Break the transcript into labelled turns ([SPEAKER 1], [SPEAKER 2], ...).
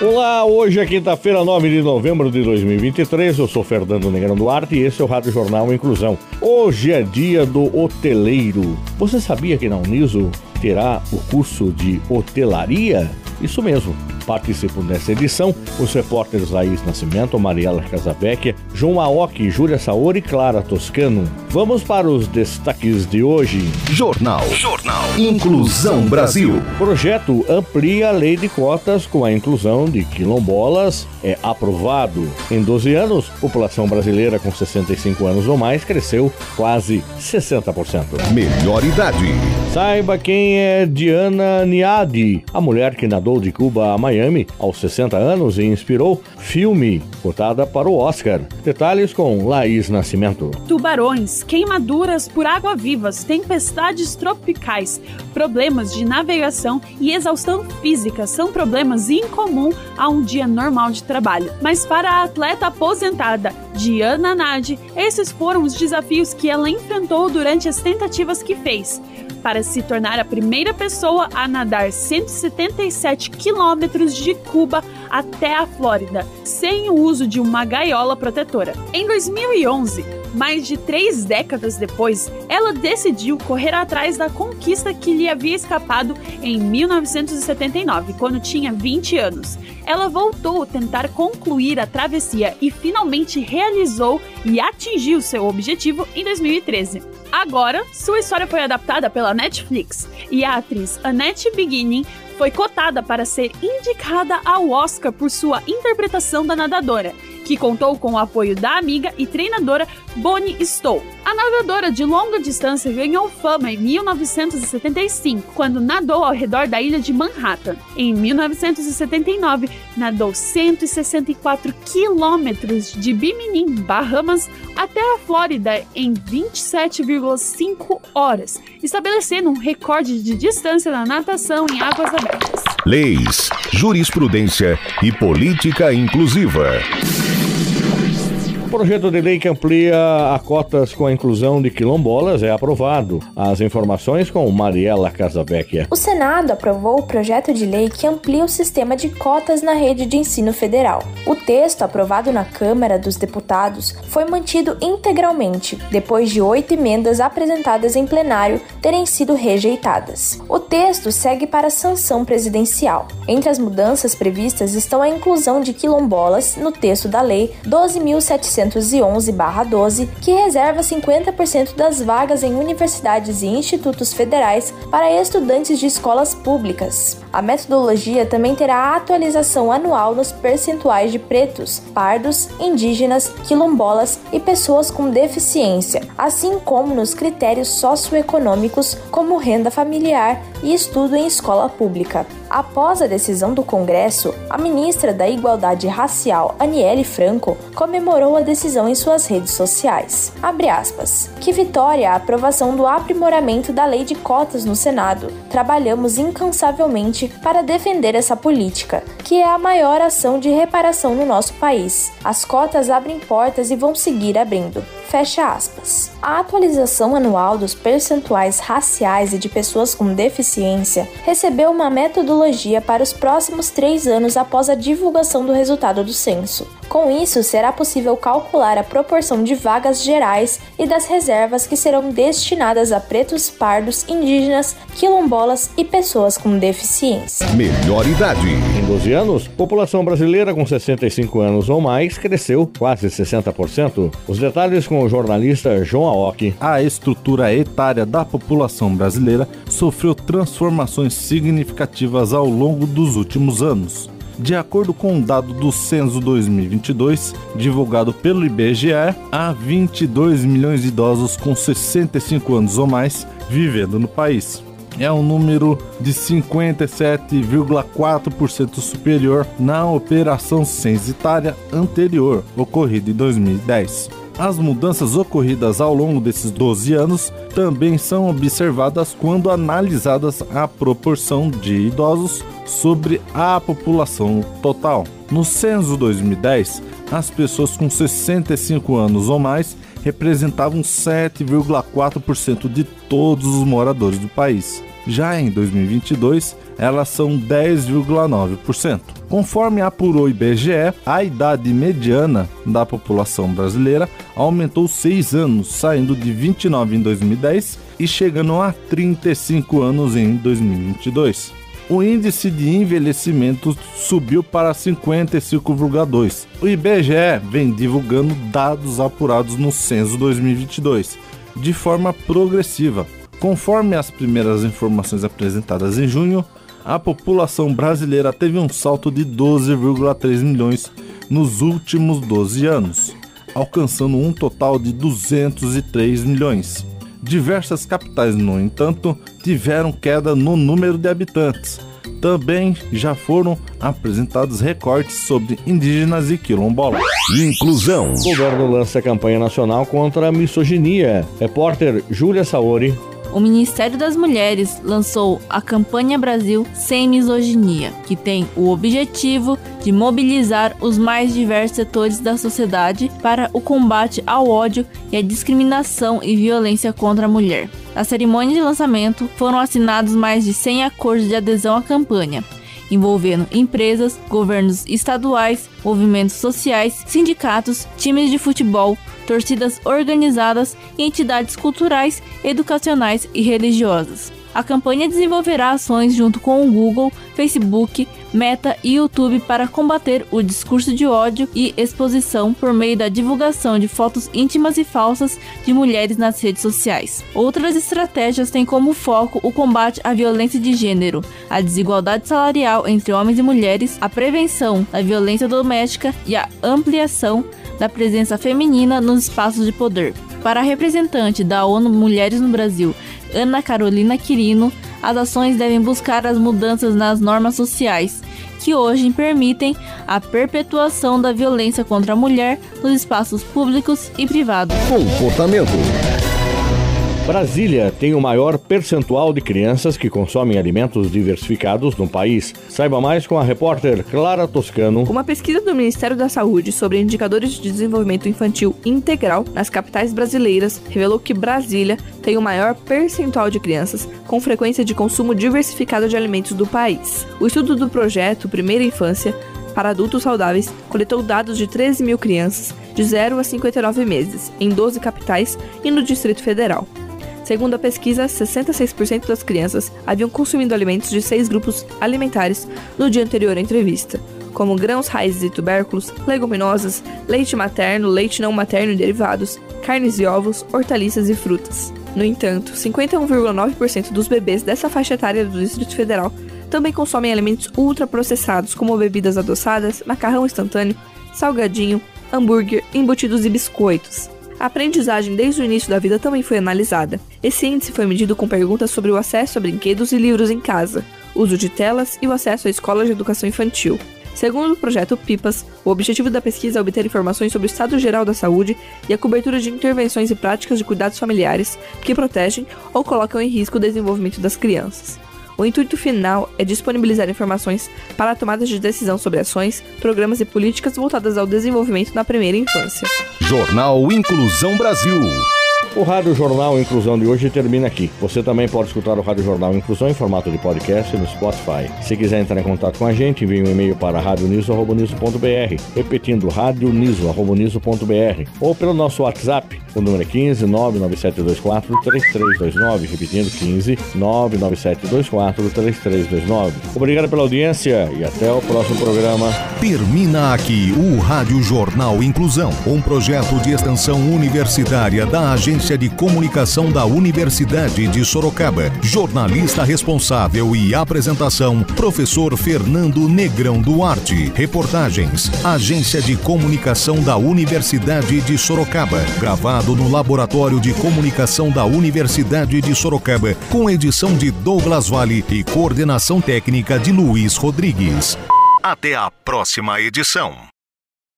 [SPEAKER 1] Olá, hoje é quinta-feira, 9 de novembro de 2023. Eu sou Fernando Negrão Duarte e esse é o Rádio Jornal Inclusão. Hoje é dia do hoteleiro. Você sabia que na Uniso terá o curso de hotelaria? Isso mesmo. Participam dessa edição os repórteres Laís Nascimento, Mariela Casavecchia, João Aoki, Júlia Saori e Clara Toscano. Vamos para os destaques de hoje.
[SPEAKER 2] Jornal. Jornal. Inclusão Brasil.
[SPEAKER 1] Projeto amplia a lei de cotas com a inclusão de quilombolas. É aprovado. Em 12 anos, população brasileira com 65 anos ou mais cresceu quase 60%.
[SPEAKER 2] Melhor idade.
[SPEAKER 1] Saiba quem é Diana Niadi, a mulher que nadou de Cuba a Miami aos 60 anos e inspirou filme cotada para o Oscar. Detalhes com Laís Nascimento.
[SPEAKER 3] Tubarões, queimaduras por água-vivas, tempestades tropicais, problemas de navegação e exaustão física são problemas incomuns a um dia normal de trabalho. Mas para a atleta aposentada Diana Nadi, esses foram os desafios que ela enfrentou durante as tentativas que fez para se tornar a primeira pessoa a nadar 177 quilômetros de Cuba até a Flórida, sem o uso de uma gaiola protetora. Em 2011, mais de três décadas depois, ela decidiu correr atrás da conquista que lhe havia escapado em 1979, quando tinha 20 anos. Ela voltou a tentar concluir a travessia e finalmente realizou e atingiu seu objetivo em 2013. Agora, sua história foi adaptada pela Netflix e a atriz Annette Beginning foi cotada para ser indicada ao Oscar por sua interpretação da nadadora, que contou com o apoio da amiga e treinadora Bonnie Stowe. A nadadora de longa distância ganhou fama em 1975, quando nadou ao redor da ilha de Manhattan. Em 1979, nadou 164 quilômetros de Bimini, Bahamas, até a Flórida em 27,5 horas, estabelecendo um recorde de distância na natação em águas abertas.
[SPEAKER 2] Leis, jurisprudência e política inclusiva.
[SPEAKER 1] O projeto de lei que amplia a cotas com a inclusão de quilombolas é aprovado. As informações com Mariela Casavecchia.
[SPEAKER 4] O Senado aprovou o projeto de lei que amplia o sistema de cotas na rede de ensino federal. O texto, aprovado na Câmara dos Deputados, foi mantido integralmente, depois de oito emendas apresentadas em plenário terem sido rejeitadas. O texto segue para a sanção presidencial. Entre as mudanças previstas estão a inclusão de quilombolas no texto da Lei 12.700 911-12, que reserva 50% das vagas em universidades e institutos federais para estudantes de escolas públicas. A metodologia também terá atualização anual nos percentuais de pretos, pardos, indígenas, quilombolas e pessoas com deficiência, assim como nos critérios socioeconômicos como renda familiar e estudo em escola pública. Após a decisão do Congresso, a ministra da Igualdade Racial, Aniele Franco, comemorou a decisão em suas redes sociais. Aspas. Que vitória a aprovação do aprimoramento da lei de cotas no Senado. Trabalhamos incansavelmente para defender essa política, que é a maior ação de reparação no nosso país. As cotas abrem portas e vão seguir abrindo. Fecha aspas. A atualização anual dos percentuais raciais e de pessoas com deficiência recebeu uma metodologia para os próximos três anos após a divulgação do resultado do censo. Com isso, será possível calcular a proporção de vagas gerais e das reservas que serão destinadas a pretos, pardos, indígenas, quilombolas e pessoas com deficiência.
[SPEAKER 2] Melhor idade.
[SPEAKER 1] Em 12 anos, população brasileira com 65 anos ou mais cresceu quase 60%. Os detalhes com o jornalista João Aoki.
[SPEAKER 5] A estrutura etária da população brasileira sofreu transformações significativas ao longo dos últimos anos. De acordo com um dado do Censo 2022, divulgado pelo IBGE, há 22 milhões de idosos com 65 anos ou mais vivendo no país. É um número de 57,4% superior na operação censitária anterior, ocorrida em 2010. As mudanças ocorridas ao longo desses 12 anos também são observadas quando analisadas a proporção de idosos sobre a população total. No censo 2010, as pessoas com 65 anos ou mais representavam 7,4% de todos os moradores do país. Já em 2022, elas são 10,9%. Conforme apurou o IBGE, a idade mediana da população brasileira aumentou 6 anos, saindo de 29 em 2010 e chegando a 35 anos em 2022. O índice de envelhecimento subiu para 55,2. O IBGE vem divulgando dados apurados no censo 2022 de forma progressiva. Conforme as primeiras informações apresentadas em junho, a população brasileira teve um salto de 12,3 milhões nos últimos 12 anos, alcançando um total de 203 milhões. Diversas capitais, no entanto, tiveram queda no número de habitantes. Também já foram apresentados recortes sobre indígenas e quilombolas.
[SPEAKER 2] Inclusão.
[SPEAKER 1] O governo lança campanha nacional contra a misoginia. Repórter Júlia Saori
[SPEAKER 6] o Ministério das Mulheres lançou a campanha Brasil Sem Misoginia, que tem o objetivo de mobilizar os mais diversos setores da sociedade para o combate ao ódio e à discriminação e violência contra a mulher. Na cerimônia de lançamento foram assinados mais de 100 acordos de adesão à campanha, envolvendo empresas, governos estaduais, movimentos sociais, sindicatos, times de futebol, torcidas organizadas e entidades culturais, educacionais e religiosas. A campanha desenvolverá ações junto com o Google, Facebook, Meta e YouTube para combater o discurso de ódio e exposição por meio da divulgação de fotos íntimas e falsas de mulheres nas redes sociais. Outras estratégias têm como foco o combate à violência de gênero, a desigualdade salarial entre homens e mulheres, a prevenção da violência doméstica e a ampliação da presença feminina nos espaços de poder. Para a representante da ONU Mulheres no Brasil, Ana Carolina Quirino, as ações devem buscar as mudanças nas normas sociais que hoje permitem a perpetuação da violência contra a mulher nos espaços públicos e privados.
[SPEAKER 2] Comportamento.
[SPEAKER 1] Brasília tem o maior percentual de crianças que consomem alimentos diversificados no país. Saiba mais com a repórter Clara Toscano.
[SPEAKER 7] Uma pesquisa do Ministério da Saúde sobre indicadores de desenvolvimento infantil integral nas capitais brasileiras revelou que Brasília tem o maior percentual de crianças com frequência de consumo diversificado de alimentos do país. O estudo do projeto Primeira Infância para adultos saudáveis coletou dados de 13 mil crianças de 0 a 59 meses, em 12 capitais e no Distrito Federal. Segundo a pesquisa, 66% das crianças haviam consumido alimentos de seis grupos alimentares no dia anterior à entrevista, como grãos, raízes e tubérculos, leguminosas, leite materno, leite não materno e derivados, carnes e ovos, hortaliças e frutas. No entanto, 51,9% dos bebês dessa faixa etária do Distrito Federal também consomem alimentos ultraprocessados, como bebidas adoçadas, macarrão instantâneo, salgadinho, hambúrguer, embutidos e biscoitos. A aprendizagem desde o início da vida também foi analisada. Esse índice foi medido com perguntas sobre o acesso a brinquedos e livros em casa, uso de telas e o acesso à escola de educação infantil. Segundo o projeto PIPAS, o objetivo da pesquisa é obter informações sobre o estado geral da saúde e a cobertura de intervenções e práticas de cuidados familiares que protegem ou colocam em risco o desenvolvimento das crianças. O intuito final é disponibilizar informações para a tomada de decisão sobre ações, programas e políticas voltadas ao desenvolvimento na primeira infância.
[SPEAKER 2] Jornal Inclusão Brasil.
[SPEAKER 1] O Rádio Jornal Inclusão de hoje termina aqui. Você também pode escutar o Rádio Jornal Inclusão em formato de podcast no Spotify. Se quiser entrar em contato com a gente, envie um e-mail para radioniso.br, repetindo radioniso.br, ou pelo nosso WhatsApp, o número é 15 99724 3329, repetindo 15 99724 3329. Obrigado pela audiência e até o próximo programa.
[SPEAKER 2] Termina aqui o Rádio Jornal Inclusão, um projeto de extensão universitária da Agência Agência de Comunicação da Universidade de Sorocaba. Jornalista responsável e apresentação, professor Fernando Negrão Duarte. Reportagens, Agência de Comunicação da Universidade de Sorocaba. Gravado no Laboratório de Comunicação da Universidade de Sorocaba, com edição de Douglas Vale e coordenação técnica de Luiz Rodrigues. Até a próxima edição.